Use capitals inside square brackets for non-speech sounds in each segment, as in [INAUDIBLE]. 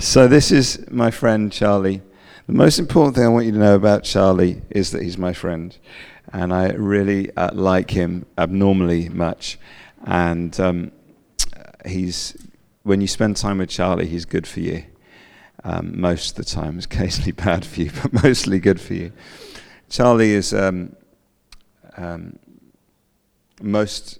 So, this is my friend Charlie. The most important thing I want you to know about Charlie is that he's my friend. And I really uh, like him abnormally much. And um, he's, when you spend time with Charlie, he's good for you. Um, most of the time, it's [LAUGHS] occasionally bad for you, but mostly good for you. Charlie is um, um most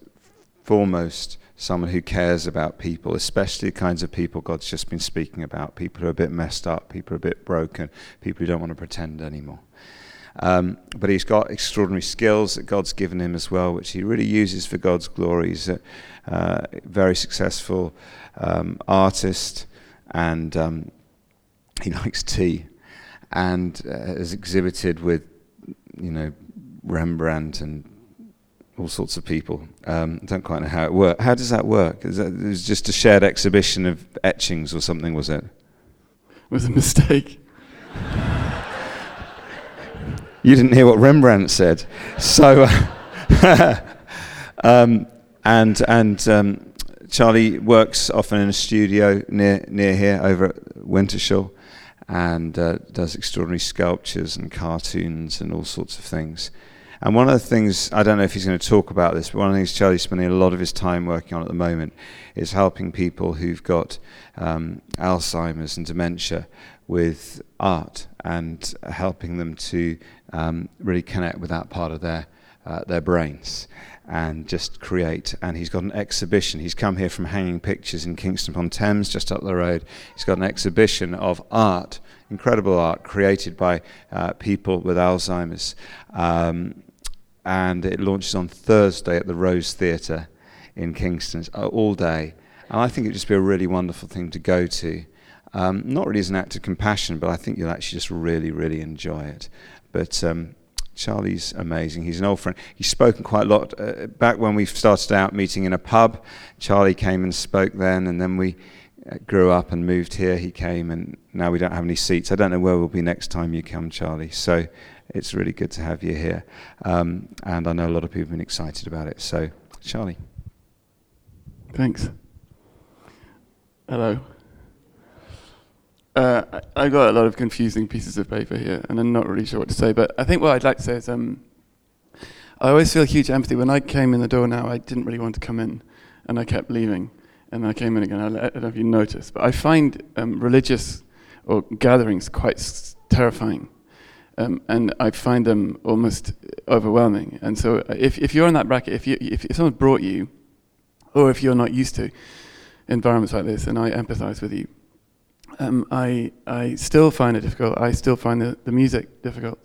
foremost someone who cares about people, especially the kinds of people God's just been speaking about people who are a bit messed up, people who are a bit broken, people who don't want to pretend anymore. Um, but he's got extraordinary skills that God's given him as well, which he really uses for God's glory. He's a uh, very successful um, artist, and um, he [LAUGHS] likes tea, and uh, has exhibited with, you know, Rembrandt and all sorts of people. Um, I don't quite know how it works. How does that work? Is that it was just a shared exhibition of etchings or something, was it? It was a mistake. [LAUGHS] you didn't hear what Rembrandt said, so. Uh, [LAUGHS] um, and and um, Charlie works often in a studio near near here over at Wintershall, and uh, does extraordinary sculptures and cartoons and all sorts of things. And one of the things, I don't know if he's going to talk about this, but one of the things Charlie's spending a lot of his time working on at the moment is helping people who've got um, Alzheimer's and dementia with art and helping them to um, really connect with that part of their, uh, their brains and just create. And he's got an exhibition. He's come here from Hanging Pictures in Kingston upon Thames, just up the road. He's got an exhibition of art, incredible art created by uh, people with Alzheimer's. Um, and it launches on Thursday at the Rose Theatre in Kingston uh, all day. And I think it'd just be a really wonderful thing to go to. Um, not really as an act of compassion, but I think you'll actually just really, really enjoy it. But um, Charlie's amazing. He's an old friend. He's spoken quite a lot. Uh, back when we started out meeting in a pub, Charlie came and spoke then, and then we uh, grew up and moved here. He came, and now we don't have any seats. I don't know where we'll be next time you come, Charlie. So it's really good to have you here. Um, and I know a lot of people have been excited about it. So, Charlie. Thanks. Hello. Uh, I, got a lot of confusing pieces of paper here, and I'm not really sure what to say. But I think what I'd like to say is um, I always feel huge empathy. When I came in the door now, I didn't really want to come in, and I kept leaving. And I came in again. I don't know if you noticed, but I find um, religious or gatherings quite s- terrifying. Um, and I find them almost overwhelming. And so, uh, if, if you're in that bracket, if, you, if, if someone brought you, or if you're not used to environments like this, and I empathize with you, um, I, I still find it difficult. I still find the, the music difficult,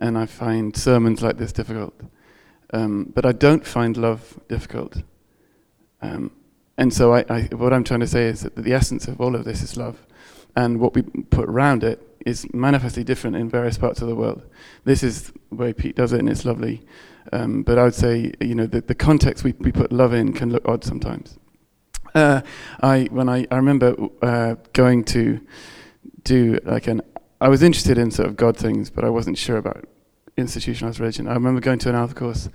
and I find sermons like this difficult. Um, but I don't find love difficult. Um, and so, I, I, what I'm trying to say is that the essence of all of this is love, and what we put around it is manifestly different in various parts of the world. This is the way Pete does it, and it's lovely. Um, but I would say, you know, the, the context we, we put love in can look odd sometimes. Uh, I when I, I remember uh, going to do like an I was interested in sort of God things, but I wasn't sure about institutionalized religion. I remember going to an Alpha course.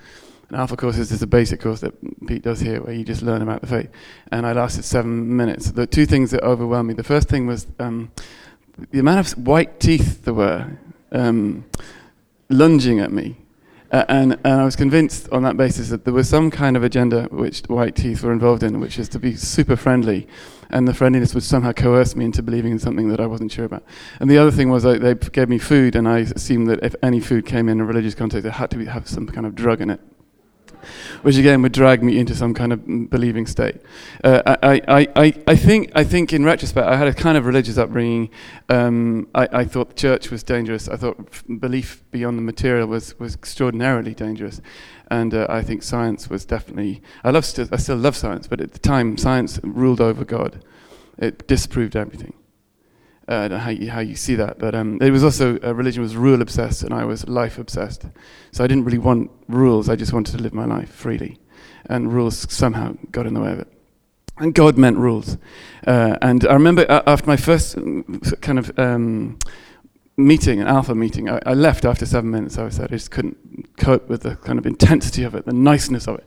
An Alpha course is just a basic course that Pete does here, where you just learn about the faith. And I lasted seven minutes. The two things that overwhelmed me. The first thing was um, the amount of white teeth there were um, lunging at me. Uh, and, and I was convinced on that basis that there was some kind of agenda which white teeth were involved in, which is to be super friendly. And the friendliness would somehow coerce me into believing in something that I wasn't sure about. And the other thing was they gave me food, and I assumed that if any food came in a religious context, it had to be, have some kind of drug in it which again would drag me into some kind of believing state. Uh, I, I, I, I, think, I think in retrospect, I had a kind of religious upbringing. Um, I, I thought the church was dangerous. I thought belief beyond the material was, was extraordinarily dangerous. And uh, I think science was definitely, I, love st- I still love science, but at the time, science ruled over God. It disproved everything. Uh, how you, how you see that, but um, it was also uh, religion was rule obsessed and I was life obsessed. So I didn't really want rules. I just wanted to live my life freely, and rules somehow got in the way of it. And God meant rules. Uh, and I remember uh, after my first um, kind of um, meeting, an alpha meeting, I, I, left after seven minutes. I said I just couldn't cope with the kind of intensity of it, the niceness of it.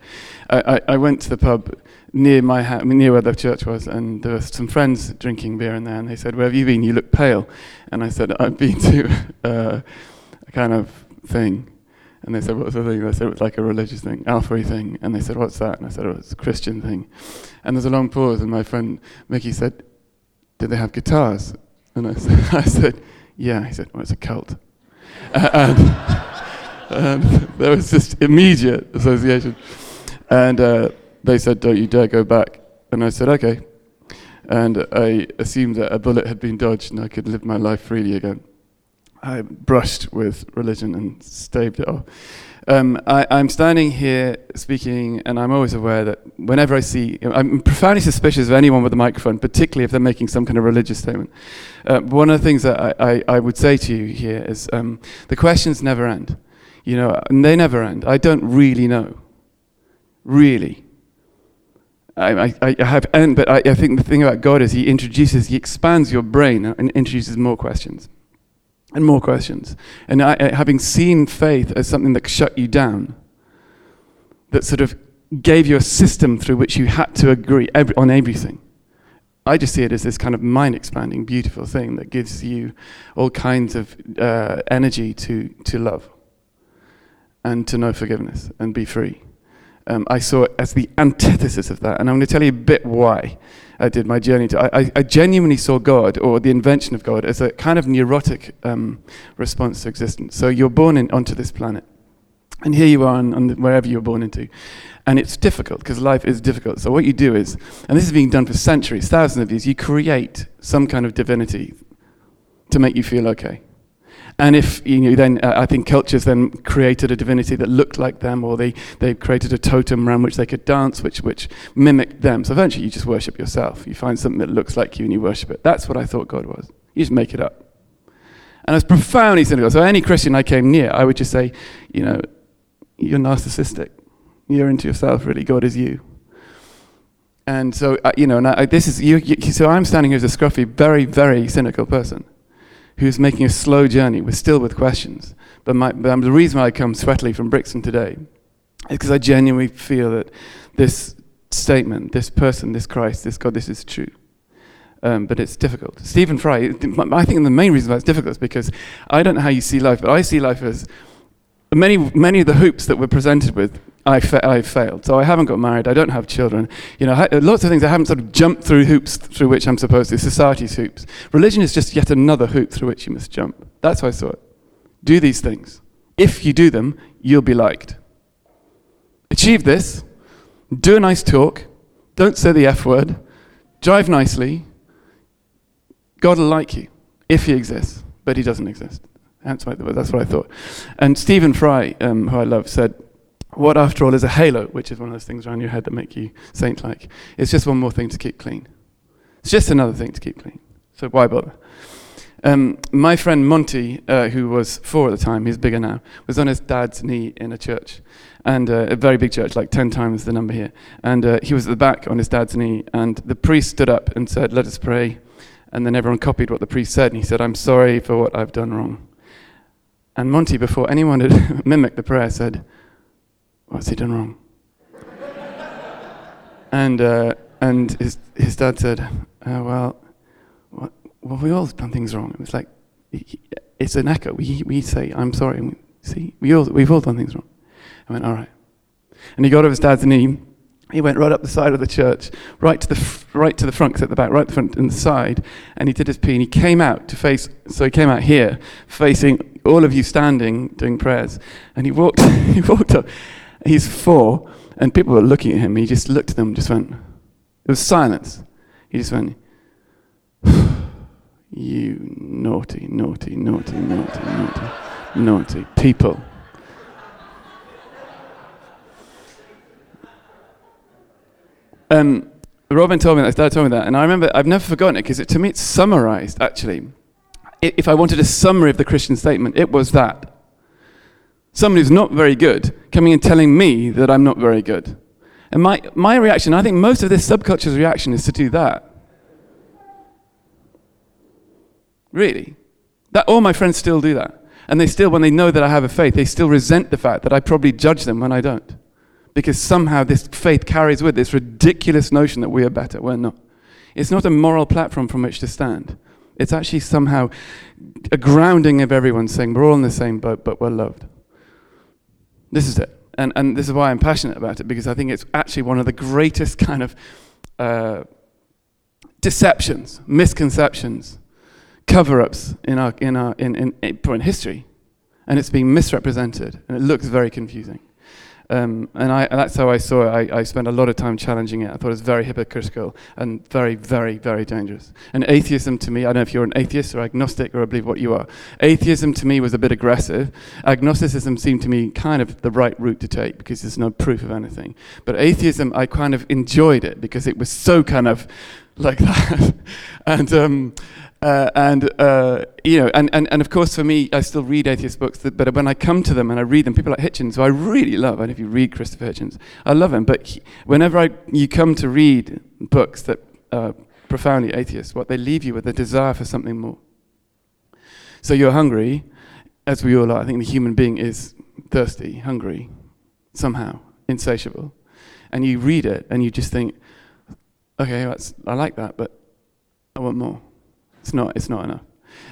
I, I, I went to the pub near my ha- near where the church was, and there were some friends drinking beer in there, and they said, "Where have you been? You look pale." And I said, "I've been to [LAUGHS] uh, a kind of thing." And they said, "What's the thing?" I said, "It was like a religious thing, alpha thing." And they said, "What's that?" And I said, "Oh, it's a Christian thing." And there's a long pause, and my friend Mickey said, "Did they have guitars?" And I said, [LAUGHS] I said yeah. He said, well, it's a cult. Uh, and, [LAUGHS] and, there was this immediate association. And uh, they said, don't you dare go back. And I said, okay. And I assumed that a bullet had been dodged and I could live my life freely again. I brushed with religion and staved it off. Um, I, am standing here speaking, and I'm always aware that whenever I see, I'm profoundly suspicious of anyone with a microphone, particularly if they're making some kind of religious statement. Uh, one of the things that I, I, I, would say to you here is um, the questions never end. You know, and they never end. I don't really know. Really. I, I, I have, and, but I, I think the thing about God is He introduces, He expands your brain and introduces more questions and more questions. And I, having seen faith as something that shut you down, that sort of gave you a system through which you had to agree every, on everything. I just see it as this kind of mind expanding, beautiful thing that gives you all kinds of uh, energy to, to love and to know forgiveness and be free. Um, I saw it as the antithesis of that. And I'm going to tell you a bit why. I did my journey to. I, I, genuinely saw God or the invention of God as a kind of neurotic um, response to existence. So you're born in, onto this planet, and here you are on, on wherever you're born into, and it's difficult because life is difficult. So what you do is, and this is being done for centuries, thousands of years, you create some kind of divinity to make you feel okay. And if you know, then uh, I think cultures then created a divinity that looked like them, or they, they created a totem around which they could dance, which, which mimicked them. So eventually you just worship yourself. You find something that looks like you and you worship it. That's what I thought God was. You just make it up. And I was profoundly cynical. So any Christian I came near, I would just say, you know, you're narcissistic. You're into yourself, really. God is you. And so, uh, you know, and I, this is, you, you, so I'm standing here as a scruffy, very, very cynical person who's making a slow journey, we're still with questions. But, my, but the reason why I come sweatily from Brixton today is because I genuinely feel that this statement, this person, this Christ, this God, this is true. Um, but it's difficult. Stephen Fry, I think the main reason why it's difficult is because I don't know how you see life, but I see life as many, many of the hoops that we're presented with I, fa- I failed. So I haven't got married. I don't have children. You know, ha- lots of things I haven't sort of jumped through hoops through which I'm supposed to. Society's hoops. Religion is just yet another hoop through which you must jump. That's how I saw it. Do these things. If you do them, you'll be liked. Achieve this. Do a nice talk. Don't say the F word. Drive nicely. God will like you if he exists, but he doesn't exist. That's what I thought. And Stephen Fry, um, who I love, said, what, after all, is a halo, which is one of those things around your head that make you saint like? It's just one more thing to keep clean. It's just another thing to keep clean. So why bother? Um, my friend Monty, uh, who was four at the time, he's bigger now, was on his dad's knee in a church, and uh, a very big church, like 10 times the number here. And uh, he was at the back on his dad's knee, and the priest stood up and said, Let us pray. And then everyone copied what the priest said, and he said, I'm sorry for what I've done wrong. And Monty, before anyone had [LAUGHS] mimicked the prayer, said, What's he done wrong? [LAUGHS] and uh, and his his dad said, uh, Well, what, well, we all done things wrong. It was like it's an echo. We we say, I'm sorry. We, see, we all we've all done things wrong. I went, all right. And he got off his dad's knee. He went right up the side of the church, right to the f- right to the front, at the back, right the front and the side, and he did his pee. And he came out to face. So he came out here, facing all of you standing doing prayers. And he walked. [LAUGHS] he walked up, He's four, and people were looking at him. He just looked at them, just went. There was silence. He just went, [SIGHS] You naughty, naughty, naughty, naughty, naughty, naughty people. Um, Robin told me that, Dad told me that, and I remember, I've never forgotten it because to me it's summarized, actually. If I wanted a summary of the Christian statement, it was that someone who's not very good coming and telling me that I'm not very good. And my, my reaction, I think most of this subculture's reaction is to do that. Really? That all my friends still do that. And they still, when they know that I have a faith, they still resent the fact that I probably judge them when I don't. Because somehow this faith carries with this ridiculous notion that we are better. We're not. It's not a moral platform from which to stand. It's actually somehow a grounding of everyone saying we're all in the same boat, but we're loved. This is it. And, and this is why I'm passionate about it, because I think it's actually one of the greatest kind of uh, deceptions, misconceptions, cover ups in, our, in, our, in, in, in history. And it's being misrepresented, and it looks very confusing. Um, and, I, and, that's how I saw it. I, I, spent a lot of time challenging it. I thought it was very hypocritical and very, very, very dangerous. And atheism to me, I don't know if you're an atheist or agnostic or I believe what you are. Atheism to me was a bit aggressive. Agnosticism seemed to me kind of the right route to take because there's no proof of anything. But atheism, I kind of enjoyed it because it was so kind of like [LAUGHS] that. and um, uh, and uh, you know, and, and, and of course for me, I still read atheist books. That, but when I come to them and I read them, people like Hitchens, who I really love. I don't know if you read Christopher Hitchens, I love him. But he, whenever I, you come to read books that are profoundly atheist, what they leave you with a desire for something more. So you're hungry, as we all are. I think the human being is thirsty, hungry, somehow insatiable, and you read it and you just think, okay, I like that, but I want more. It's not, it's not enough.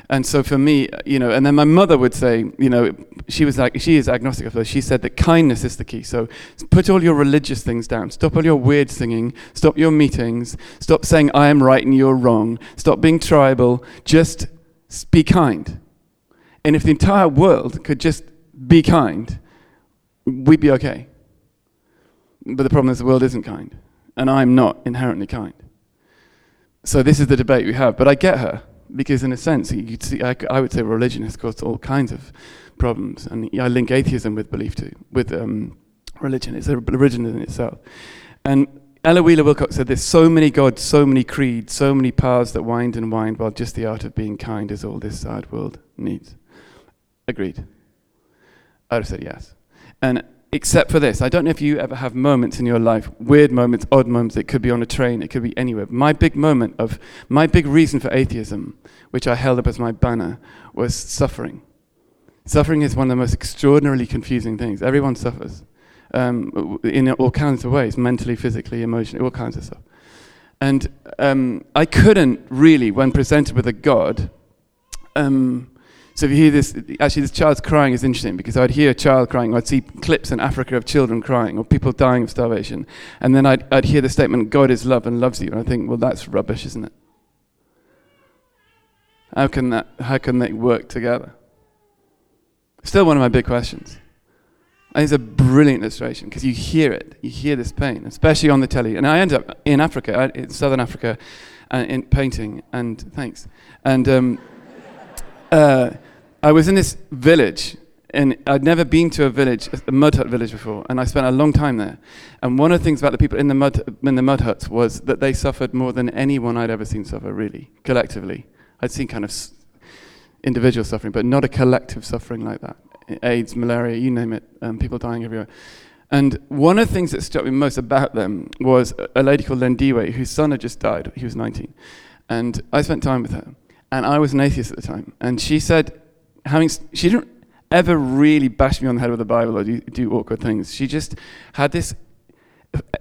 And so for me, you know, and then my mother would say, you know, she was like, she is agnostic, of She said that kindness is the key. So put all your religious things down. Stop all your weird singing. Stop your meetings. Stop saying I am right and you're wrong. Stop being tribal. Just be kind. And if the entire world could just be kind, we'd be okay. But the problem is the world isn't kind. And I'm not inherently kind. So this is the debate we have. But I get her because, in a sense, you see, I, I, would say religion has caused all kinds of problems, and I link atheism with belief too, with um, religion. It's a religion in itself. And Ella Wheeler Wilcox said there's so many gods, so many creeds, so many paths that wind and wind, while just the art of being kind is all this sad world needs. Agreed. I'd have said yes. And except for this. I don't know if you ever have moments in your life, weird moments, odd moments. It could be on a train, it could be anywhere. My big moment of, my big reason for atheism, which I held up as my banner, was suffering. Suffering is one of the most extraordinarily confusing things. Everyone suffers um, in all kinds of ways mentally, physically, emotionally, all kinds of stuff. And um, I couldn't really, when presented with a God, um, so if you hear this, actually, this child's crying is interesting because I'd hear a child crying, or I'd see clips in Africa of children crying, or people dying of starvation, and then I'd, I'd hear the statement, God is love and loves you, and I think, well, that's rubbish, isn't it? How can that? How can they work together? Still, one of my big questions. And it's a brilliant illustration because you hear it, you hear this pain, especially on the telly. And I end up in Africa, in southern Africa, uh, in painting. And thanks. And um, uh, I was in this village, and I'd never been to a village, a mud hut village before, and I spent a long time there. And one of the things about the people in the mud, in the mud huts was that they suffered more than anyone I'd ever seen suffer, really, collectively. I'd seen kind of individual suffering, but not a collective suffering like that. AIDS, malaria, you name it, um, people dying everywhere. And one of the things that struck me most about them was a lady called Lendiwe, whose son had just died. He was 19. And I spent time with her. And I was an atheist at the time. And she said, having she didn't ever really bash me on the head with the Bible or do, do awkward things. She just had this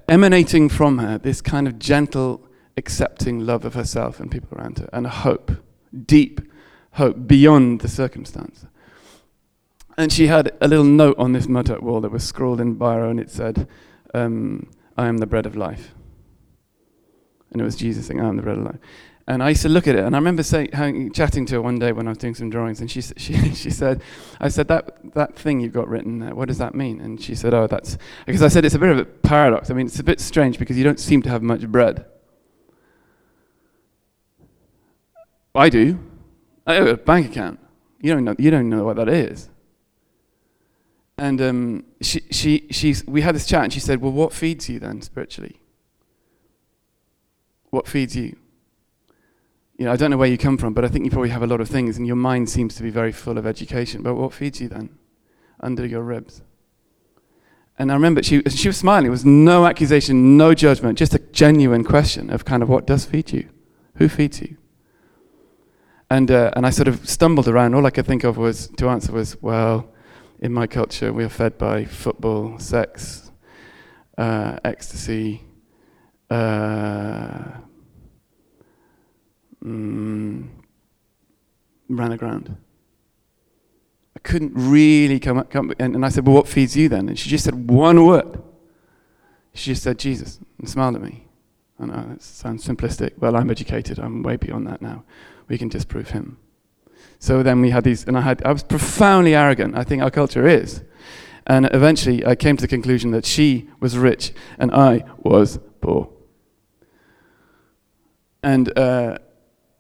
emanating from her this kind of gentle, accepting love of herself and people around her, and a hope, deep hope beyond the circumstance. And she had a little note on this mud hut wall that was scrawled in biro, and it said, um, "I am the bread of life." And it was Jesus saying, "I am the bread of life." And I used to look at it, and I remember saying, chatting to her one day when I was doing some drawings, and she, [LAUGHS] she, she said, I said, that, that thing you've got written there, what does that mean? And she said, oh, that's, because I said it's a bit of a paradox. I mean, it's a bit strange because you don't seem to have much bread. I do. I have a bank account. You don't know, you don't know what that is. And um, she, she, she's, we had this chat, and she said, well, what feeds you then spiritually? What feeds you? You know, I don't know where you come from, but I think you probably have a lot of things, and your mind seems to be very full of education. But what feeds you then? Under your ribs. And I remember she, she was smiling. It was no accusation, no judgment, just a genuine question of kind of what does feed you? Who feeds you? And, uh, and I sort of stumbled around. All I could think of was to answer was, well, in my culture, we are fed by football, sex, uh, ecstasy, uh, mm, ran aground. I couldn't really come up, come, and, and I said, well, what feeds you then? And she just said one word. She just said, Jesus, and smiled at me. I know, that sounds simplistic. Well, I'm educated. I'm way beyond that now. We can disprove him. So then we had these, and I had, I was profoundly arrogant. I think our culture is. And eventually I came to the conclusion that she was rich and I was poor. And uh,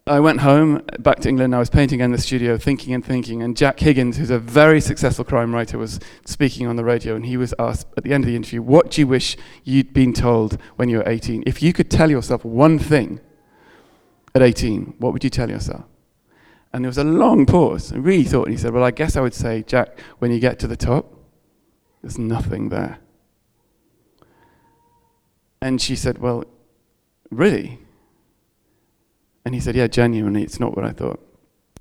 I went home back to England. I was painting in the studio, thinking and thinking. And Jack Higgins, who's a very successful crime writer, was speaking on the radio. And he was asked at the end of the interview, What do you wish you'd been told when you were 18? If you could tell yourself one thing at 18, what would you tell yourself? And there was a long pause. I really thought, and he said, Well, I guess I would say, Jack, when you get to the top, there's nothing there. And she said, Well, really? And he said, Yeah, genuinely, it's not what I thought.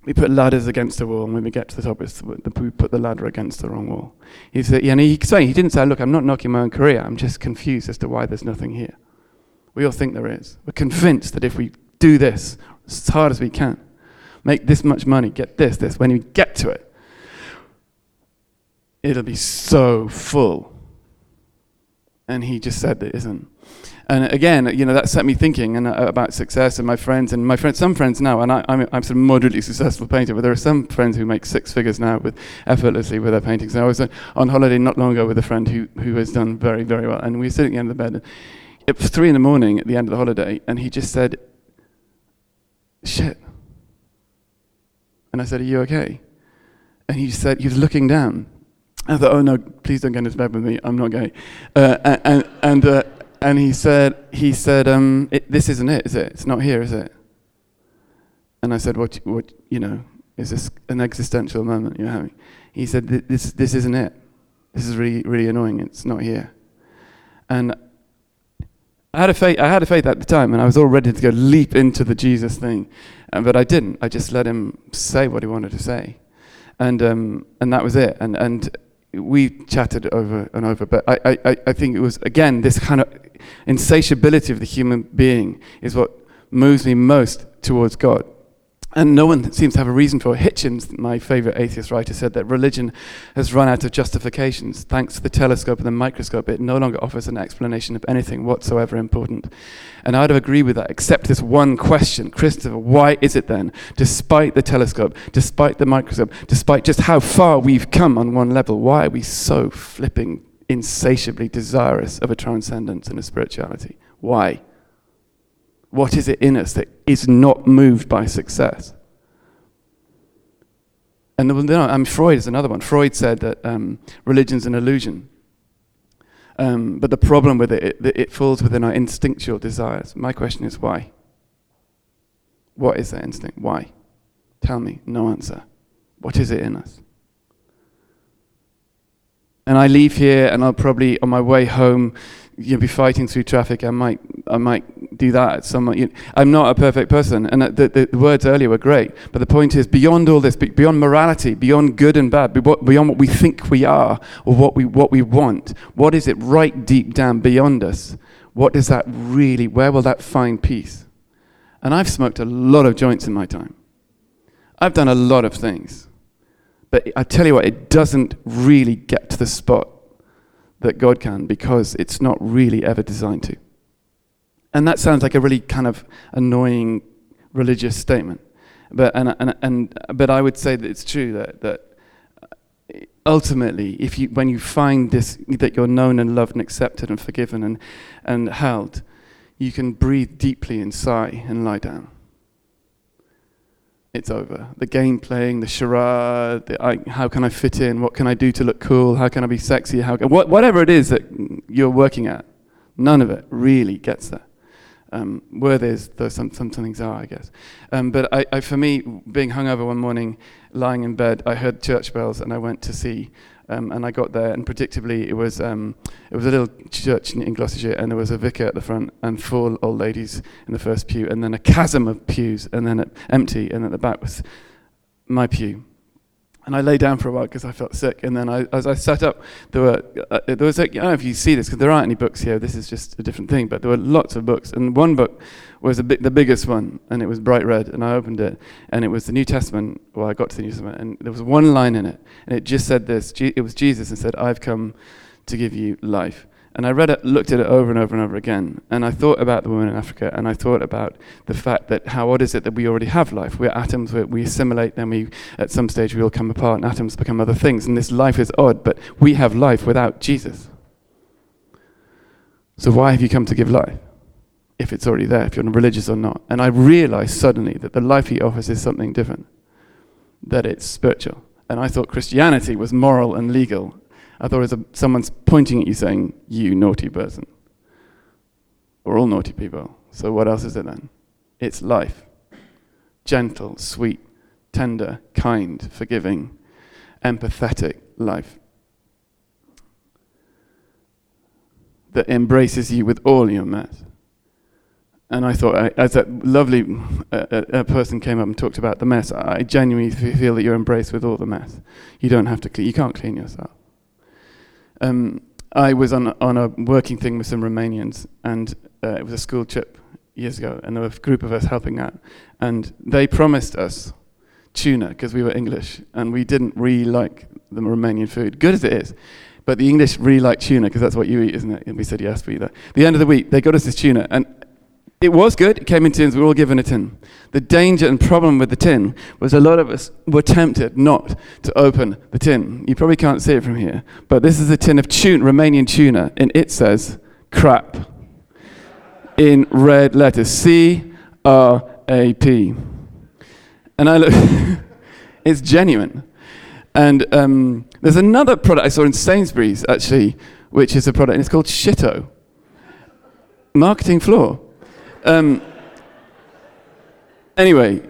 We put ladders against the wall, and when we get to the top, the, we put the ladder against the wrong wall. He said, yeah, and he explained, he didn't say, Look, I'm not knocking my own career, I'm just confused as to why there's nothing here. We all think there is. We're convinced that if we do this as hard as we can, make this much money, get this, this, when we get to it, it'll be so full. And he just said it isn't. And again, you know, that set me thinking and, uh, about success and my friends and my friends, some friends now, and I, am I'm sort of moderately successful painter, but there are some friends who make six figures now with effortlessly with their paintings. And I was uh, on holiday not long ago with a friend who, who has done very, very well. And we were sitting at the end of the bed. It was three in the morning at the end of the holiday, and he just said, shit. And I said, are you okay? And he said, he was looking down. I thought, oh no, please don't get into bed with me. I'm not gay. Uh, and, and, uh, and he said, he said, um, it, this isn't it, is it? It's not here, is it? And I said, what, what, you know, is this an existential moment you're having? He said, this, this isn't it. This is really, really annoying. It's not here. And I had a faith, I had a faith at the time, and I was all ready to go leap into the Jesus thing, but I didn't. I just let him say what he wanted to say, and um, and that was it. And and we chatted over and over, but I, I, I think it was, again, this kind of insatiability of the human being is what moves me most towards God. And no one seems to have a reason for it. Hitchens, my favorite atheist writer, said that religion has run out of justifications. Thanks to the telescope and the microscope, it no longer offers an explanation of anything whatsoever important. And I'd agree with that, except this one question Christopher, why is it then, despite the telescope, despite the microscope, despite just how far we've come on one level, why are we so flipping insatiably desirous of a transcendence and a spirituality? Why? What is it in us that is not moved by success? And the, I mean, Freud is another one. Freud said that um, religion's an illusion. Um, but the problem with it, it, it falls within our instinctual desires. My question is why? What is that instinct? Why? Tell me. No answer. What is it in us? And I leave here, and I'll probably, on my way home, you'll be fighting through traffic. I might, I might do that at some. You know, I'm not a perfect person, and the, the, the, words earlier were great. But the point is, beyond all this, beyond morality, beyond good and bad, beyond what we think we are or what we what we want, what is it right deep down beyond us? What does that really? Where will that find peace? And I've smoked a lot of joints in my time. I've done a lot of things, but I tell you what, it doesn't really get to the spot that God can because it's not really ever designed to. And that sounds like a really kind of annoying religious statement. But, and, and, and, but I would say that it's true that, that uh, ultimately, if you, when you find this, that you're known and loved and accepted and forgiven and, and held, you can breathe deeply and sigh and lie down it's over. The game playing, the charade, the, I, how can I fit in? What can I do to look cool? How can I be sexy? How whatever it is that you're working at, none of it really gets there. Um, there's, there's some, some, some things are, I guess. Um, but I, I, for me, being hungover one morning, lying in bed, I heard church bells and I went to see Um, and I got there, and predictably, it was um, it was a little church in, in, Gloucestershire, and there was a vicar at the front, and four old ladies in the first pew, and then a chasm of pews, and then empty, and at the back was my pew. And I lay down for a while because I felt sick. And then I, as I sat up, there were uh, there was like, I don't know if you see this because there aren't any books here. This is just a different thing. But there were lots of books, and one book was big, the biggest one, and it was bright red. And I opened it, and it was the New Testament. Well, I got to the New Testament, and there was one line in it, and it just said this. It was Jesus, and said, "I've come to give you life." And I read it, looked at it over and over and over again, and I thought about the women in Africa, and I thought about the fact that how odd is it that we already have life? We're atoms, we we assimilate, then we, at some stage, we all come apart, and atoms become other things, and this life is odd, but we have life without Jesus. So why have you come to give life? If it's already there, if you're religious or not. And I realized suddenly that the life he offers is something different, that it's spiritual. And I thought Christianity was moral and legal, I thought it was someone's pointing at you saying, You naughty person. We're all naughty people. So what else is it then? It's life. Gentle, sweet, tender, kind, forgiving, empathetic life. That embraces you with all your mess. And I thought, as that lovely uh, person came up and talked about the mess, I genuinely feel that you're embraced with all the mess. You don't have to clean, you can't clean yourself um, I was on on a working thing with some Romanians, and uh, it was a school trip years ago, and there were a group of us helping out, and they promised us tuna because we were English, and we didn't really like the Romanian food, good as it is. But the English really like tuna because that's what you eat, isn't it? And we said yes, we eat that. The end of the week, they got us this tuna, and it was good. It came in tins. We were all given a tin. The danger and problem with the tin was a lot of us were tempted not to open the tin. You probably can't see it from here, but this is a tin of Romanian tuna, and it says crap in red letters C R A P. And I look, [LAUGHS] it's genuine. And um, there's another product I saw in Sainsbury's actually, which is a product, and it's called Shito. Marketing flaw. Um, anyway,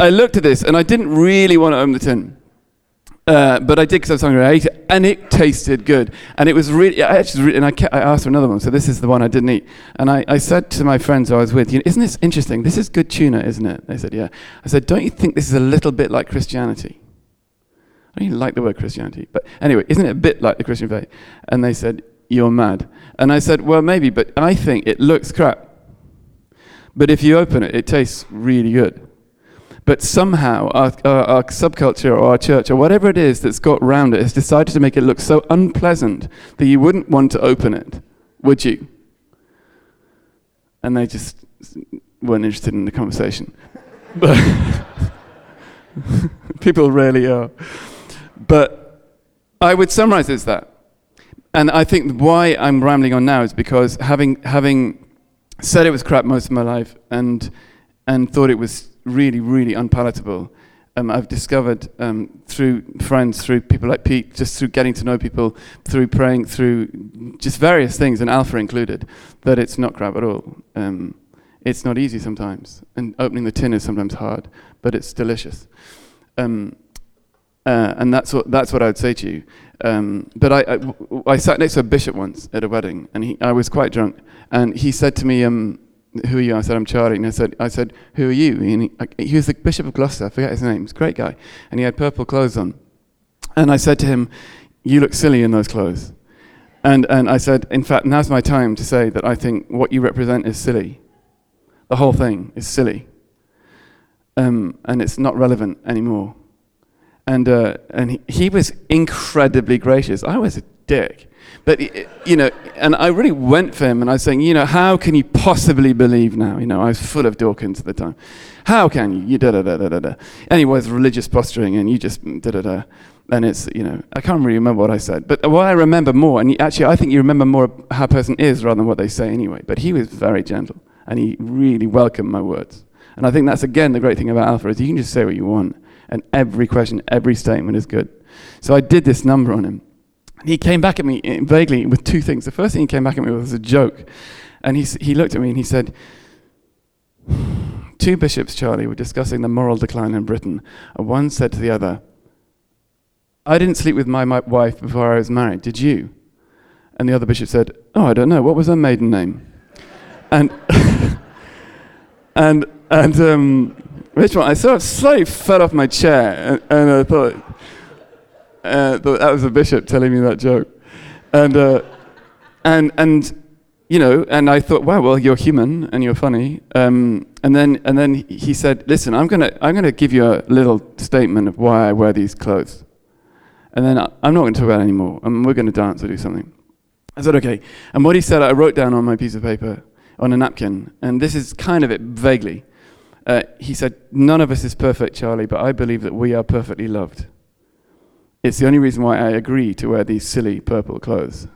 I looked at this and I didn't really want to open the tin. Uh, but I did because I was hungry. I ate it, and it tasted good. And it was really, I actually, and I, kept, I asked for another one. So this is the one I didn't eat. And I, I said to my friends who I was with, you know, "Isn't this interesting? This is good tuna, isn't it?" They said, "Yeah." I said, "Don't you think this is a little bit like Christianity?" I don't even like the word Christianity, but anyway, isn't it a bit like the Christian faith? And they said, "You're mad." And I said, "Well, maybe, but I think it looks crap." But if you open it, it tastes really good. But somehow our, our, our, subculture or our church or whatever it is that's got around it has decided to make it look so unpleasant that you wouldn't want to open it, would you? And they just weren't interested in the conversation. But [LAUGHS] people rarely are. But I would summarize as that. And I think why I'm rambling on now is because having, having said it was crap most of my life and, and thought it was really, really unpalatable. Um, I've discovered um, through friends, through people like Pete, just through getting to know people, through praying, through just various things, and Alpha included, that it's not crap at all. Um, it's not easy sometimes, and opening the tin is sometimes hard, but it's delicious. Um, uh, and that's what, that's what I would say to you. Um, but I, I, I, sat next to a bishop once at a wedding, and he, I was quite drunk. And he said to me, um, "Who are you?" I said, "I'm Charlie." And I said, "I said, who are you?" And he, he was the bishop of Gloucester. I forget his name. He's a great guy, and he had purple clothes on. And I said to him, "You look silly in those clothes." And and I said, "In fact, now's my time to say that I think what you represent is silly. The whole thing is silly, um, and it's not relevant anymore." And, uh, and he, he, was incredibly gracious. I was a dick. But, you know, and I really went for him and I was saying, you know, how can you possibly believe now? You know, I was full of Dawkins at the time. How can you? You da da da da da da. Anyway, it's religious posturing and you just da da da. And it's, you know, I can't really remember what I said. But what I remember more, and actually I think you remember more how a person is rather than what they say anyway. But he was very gentle and he really welcomed my words. And I think that's again the great thing about Alpha is you can just say what you want and every question, every statement is good. So I did this number on him. He came back at me eh, vaguely with two things. The first thing he came back at me with was a joke. And he, he looked at me and he said, Two bishops, Charlie, were discussing the moral decline in Britain. And one said to the other, I didn't sleep with my, my wife before I was married. Did you? And the other bishop said, Oh, I don't know. What was her maiden name? and [LAUGHS] and and um, which one? I sort of slightly fell off my chair, and, and I thought, uh, thought that was a bishop telling me that joke, and uh, and and you know, and I thought, wow, well, you're human and you're funny. Um, and then and then he said, listen, I'm gonna I'm gonna give you a little statement of why I wear these clothes, and then I, I'm not going to talk about it anymore, and we're going to dance or do something. I said, okay. And what he said, I wrote down on my piece of paper on a napkin, and this is kind of it vaguely. Uh, he said, None of us is perfect, Charlie, but I believe that we are perfectly loved. It's the only reason why I agree to wear these silly purple clothes.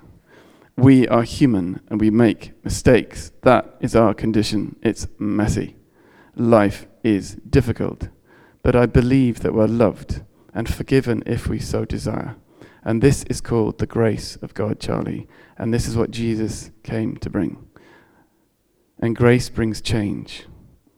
We are human and we make mistakes. That is our condition. It's messy. Life is difficult. But I believe that we're loved and forgiven if we so desire. And this is called the grace of God, Charlie. And this is what Jesus came to bring. And grace brings change.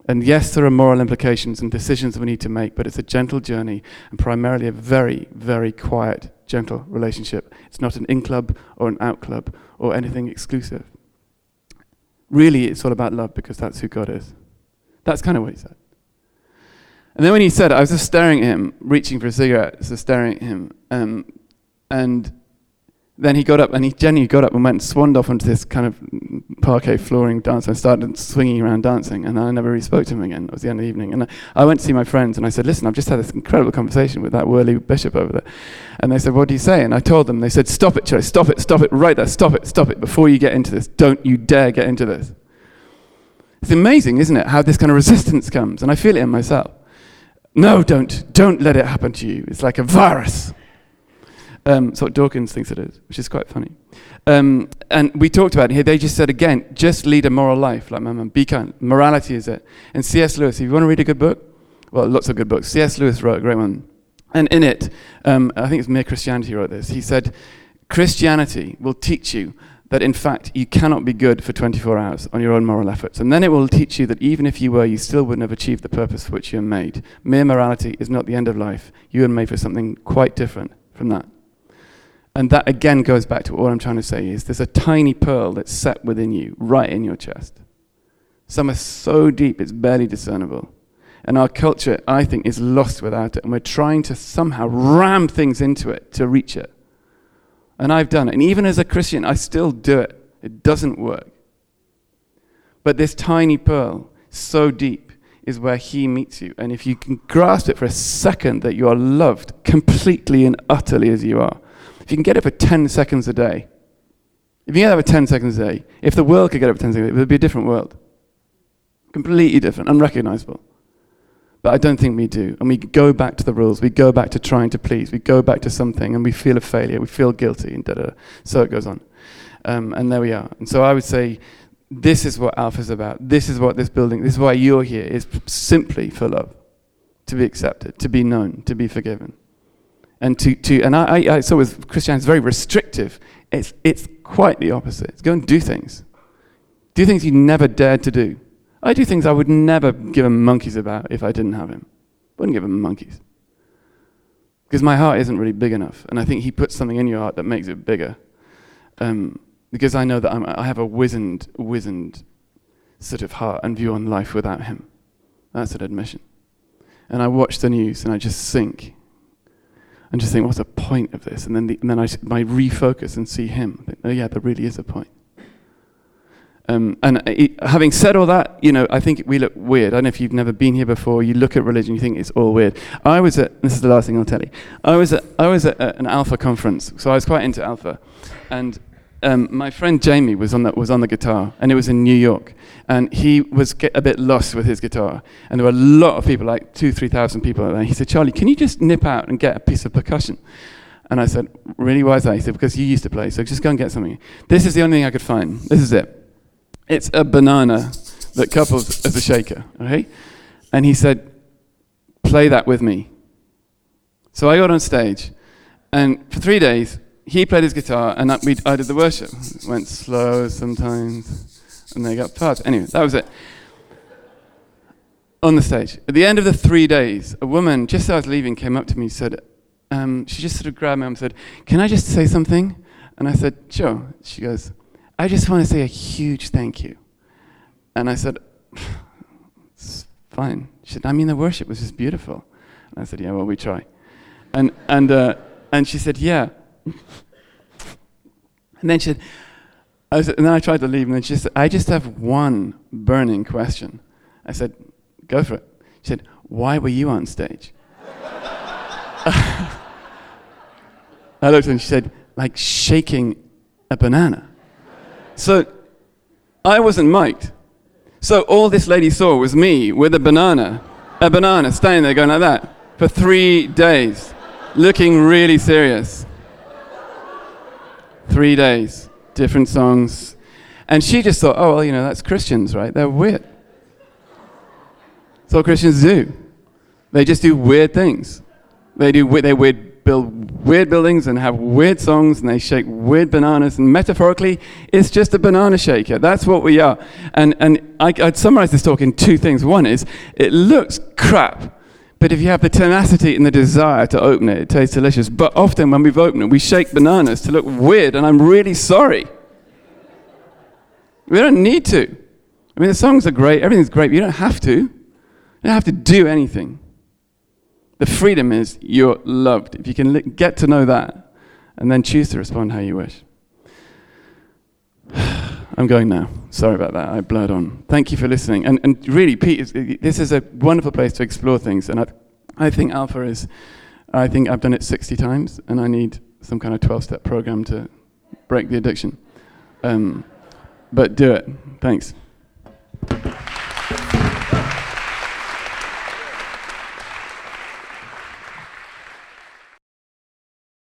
And yes, there are moral implications and decisions we need to make, but it's a gentle journey and primarily a very, very quiet, gentle relationship. It's not an in club or an out club or anything exclusive. Really, it's all about love because that's who God is. That's kind of what he said. And then when he said it, I was just staring at him, reaching for a cigarette, just staring at him. Um, and then he got up and he genuinely got up and went and swanned off onto this kind of parquet flooring dance and started swinging around dancing. And I never really spoke to him again. It was the end of the evening. And I went to see my friends and I said, Listen, I've just had this incredible conversation with that whirly bishop over there. And they said, What do you say? And I told them, they said, Stop it, Charlie, stop it, stop it, right there, stop it, stop it, before you get into this. Don't you dare get into this. It's amazing, isn't it, how this kind of resistance comes. And I feel it in myself. No, don't. Don't let it happen to you. It's like a virus. Um, what Dawkins thinks it is, which is quite funny. Um, and we talked about it here. They just said again, just lead a moral life, like my mum. Be kind. Morality is it. And C.S. Lewis, if you want to read a good book, well, lots of good books. C.S. Lewis wrote a great one. And in it, um, I think it's Mere Christianity wrote this. He said, Christianity will teach you that in fact you cannot be good for 24 hours on your own moral efforts. And then it will teach you that even if you were, you still wouldn't have achieved the purpose for which you are made. Mere morality is not the end of life. You are made for something quite different from that. And that again goes back to what I'm trying to say is there's a tiny pearl that's set within you, right in your chest. Some are so deep it's barely discernible. And our culture, I think, is lost without it. And we're trying to somehow ram things into it to reach it. And I've done it. And even as a Christian, I still do it. It doesn't work. But this tiny pearl, so deep, is where He meets you. And if you can grasp it for a second that you are loved completely and utterly as you are, if you can get it for 10 seconds a day, if you get it for 10 seconds a day, if the world could get it for 10 seconds a day, it would be a different world. Completely different, unrecognizable. But I don't think we do. And we go back to the rules. We go back to trying to please. We go back to something and we feel a failure. We feel guilty and da da. So it goes on. Um, and there we are. And so I would say this is what Alpha is about. This is what this building, this is why you're here, is simply for love. To be accepted, to be known, to be forgiven and to, to and I, I, I with Christianity it's very restrictive. It's, it's quite the opposite. It's go and do things. Do things you never dared to do. I do things I would never give a monkeys about if I didn't have him. Wouldn't give him monkeys. Because my heart isn't really big enough. And I think he puts something in your heart that makes it bigger. Um, because I know that I'm, I have a wizened, wizened sort of heart and view on life without him. That's an admission. And I watch the news and I just sink and just think, what's the point of this? And then, the, and then I, refocus and see him. Think, oh, yeah, there really is a point. Um, and it, having said all that, you know, I think we look weird. I don't know if you've never been here before. You look at religion, you think it's all weird. I was at this is the last thing I'll tell you. I was at I was at an Alpha conference, so I was quite into Alpha, and um, my friend Jamie was on the was on the guitar, and it was in New York, and he was a bit lost with his guitar, and there were a lot of people, like two, three thousand people there. He said, "Charlie, can you just nip out and get a piece of percussion?" And I said, "Really? Why is that?" He said, "Because you used to play, so just go and get something." This is the only thing I could find. This is it. It's a banana that couples as a shaker. Okay, and he said, "Play that with me." So I got on stage, and for three days he played his guitar, and we, I did the worship. It went slow sometimes, and they got fast. Anyway, that was it. On the stage. At the end of the three days, a woman, just as I was leaving, came up to me and said, um, she just sort of grabbed me and said, Can I just say something? And I said, Sure. She goes, I just want to say a huge thank you. And I said, It's fine. She said, I mean, the worship was just beautiful. And I said, Yeah, well, we try. And, and, uh, and she said, Yeah. [LAUGHS] and then she said, I was, and then I tried to leave, and then she said, I just have one burning question. I said, Go for it. She said, Why were you on stage? [LAUGHS] I looked at her and she said, Like shaking a banana. So I wasn't mic'd. So all this lady saw was me with a banana, a banana standing there going like that for three days, looking really serious. Three days, different songs. And she just thought, oh, well, you know, that's Christians, right? They're weird. That's what Christians do. They just do weird things. They do they weird, build weird buildings and have weird songs and they shake weird bananas. And metaphorically, it's just a banana shaker. That's what we are. And, and I, I'd summarize this talk in two things. One is, it looks crap. But if you have the tenacity and the desire to open it, it tastes delicious. But often when we've opened it, we shake bananas to look weird, and I'm really sorry. We don't need to. I mean, the songs are great, everything's great, but you don't have to. You don't have to do anything. The freedom is you're loved. If you can get to know that and then choose to respond how you wish. [SIGHS] [SIGHS] I'm going now. Sorry about that. I blurred on. Thank you for listening. And, and really, Pete, this is a wonderful place to explore things. And I, I think Alpha is, I think I've done it 60 times, and I need some kind of 12 step program to break the addiction. Um, but do it. Thanks.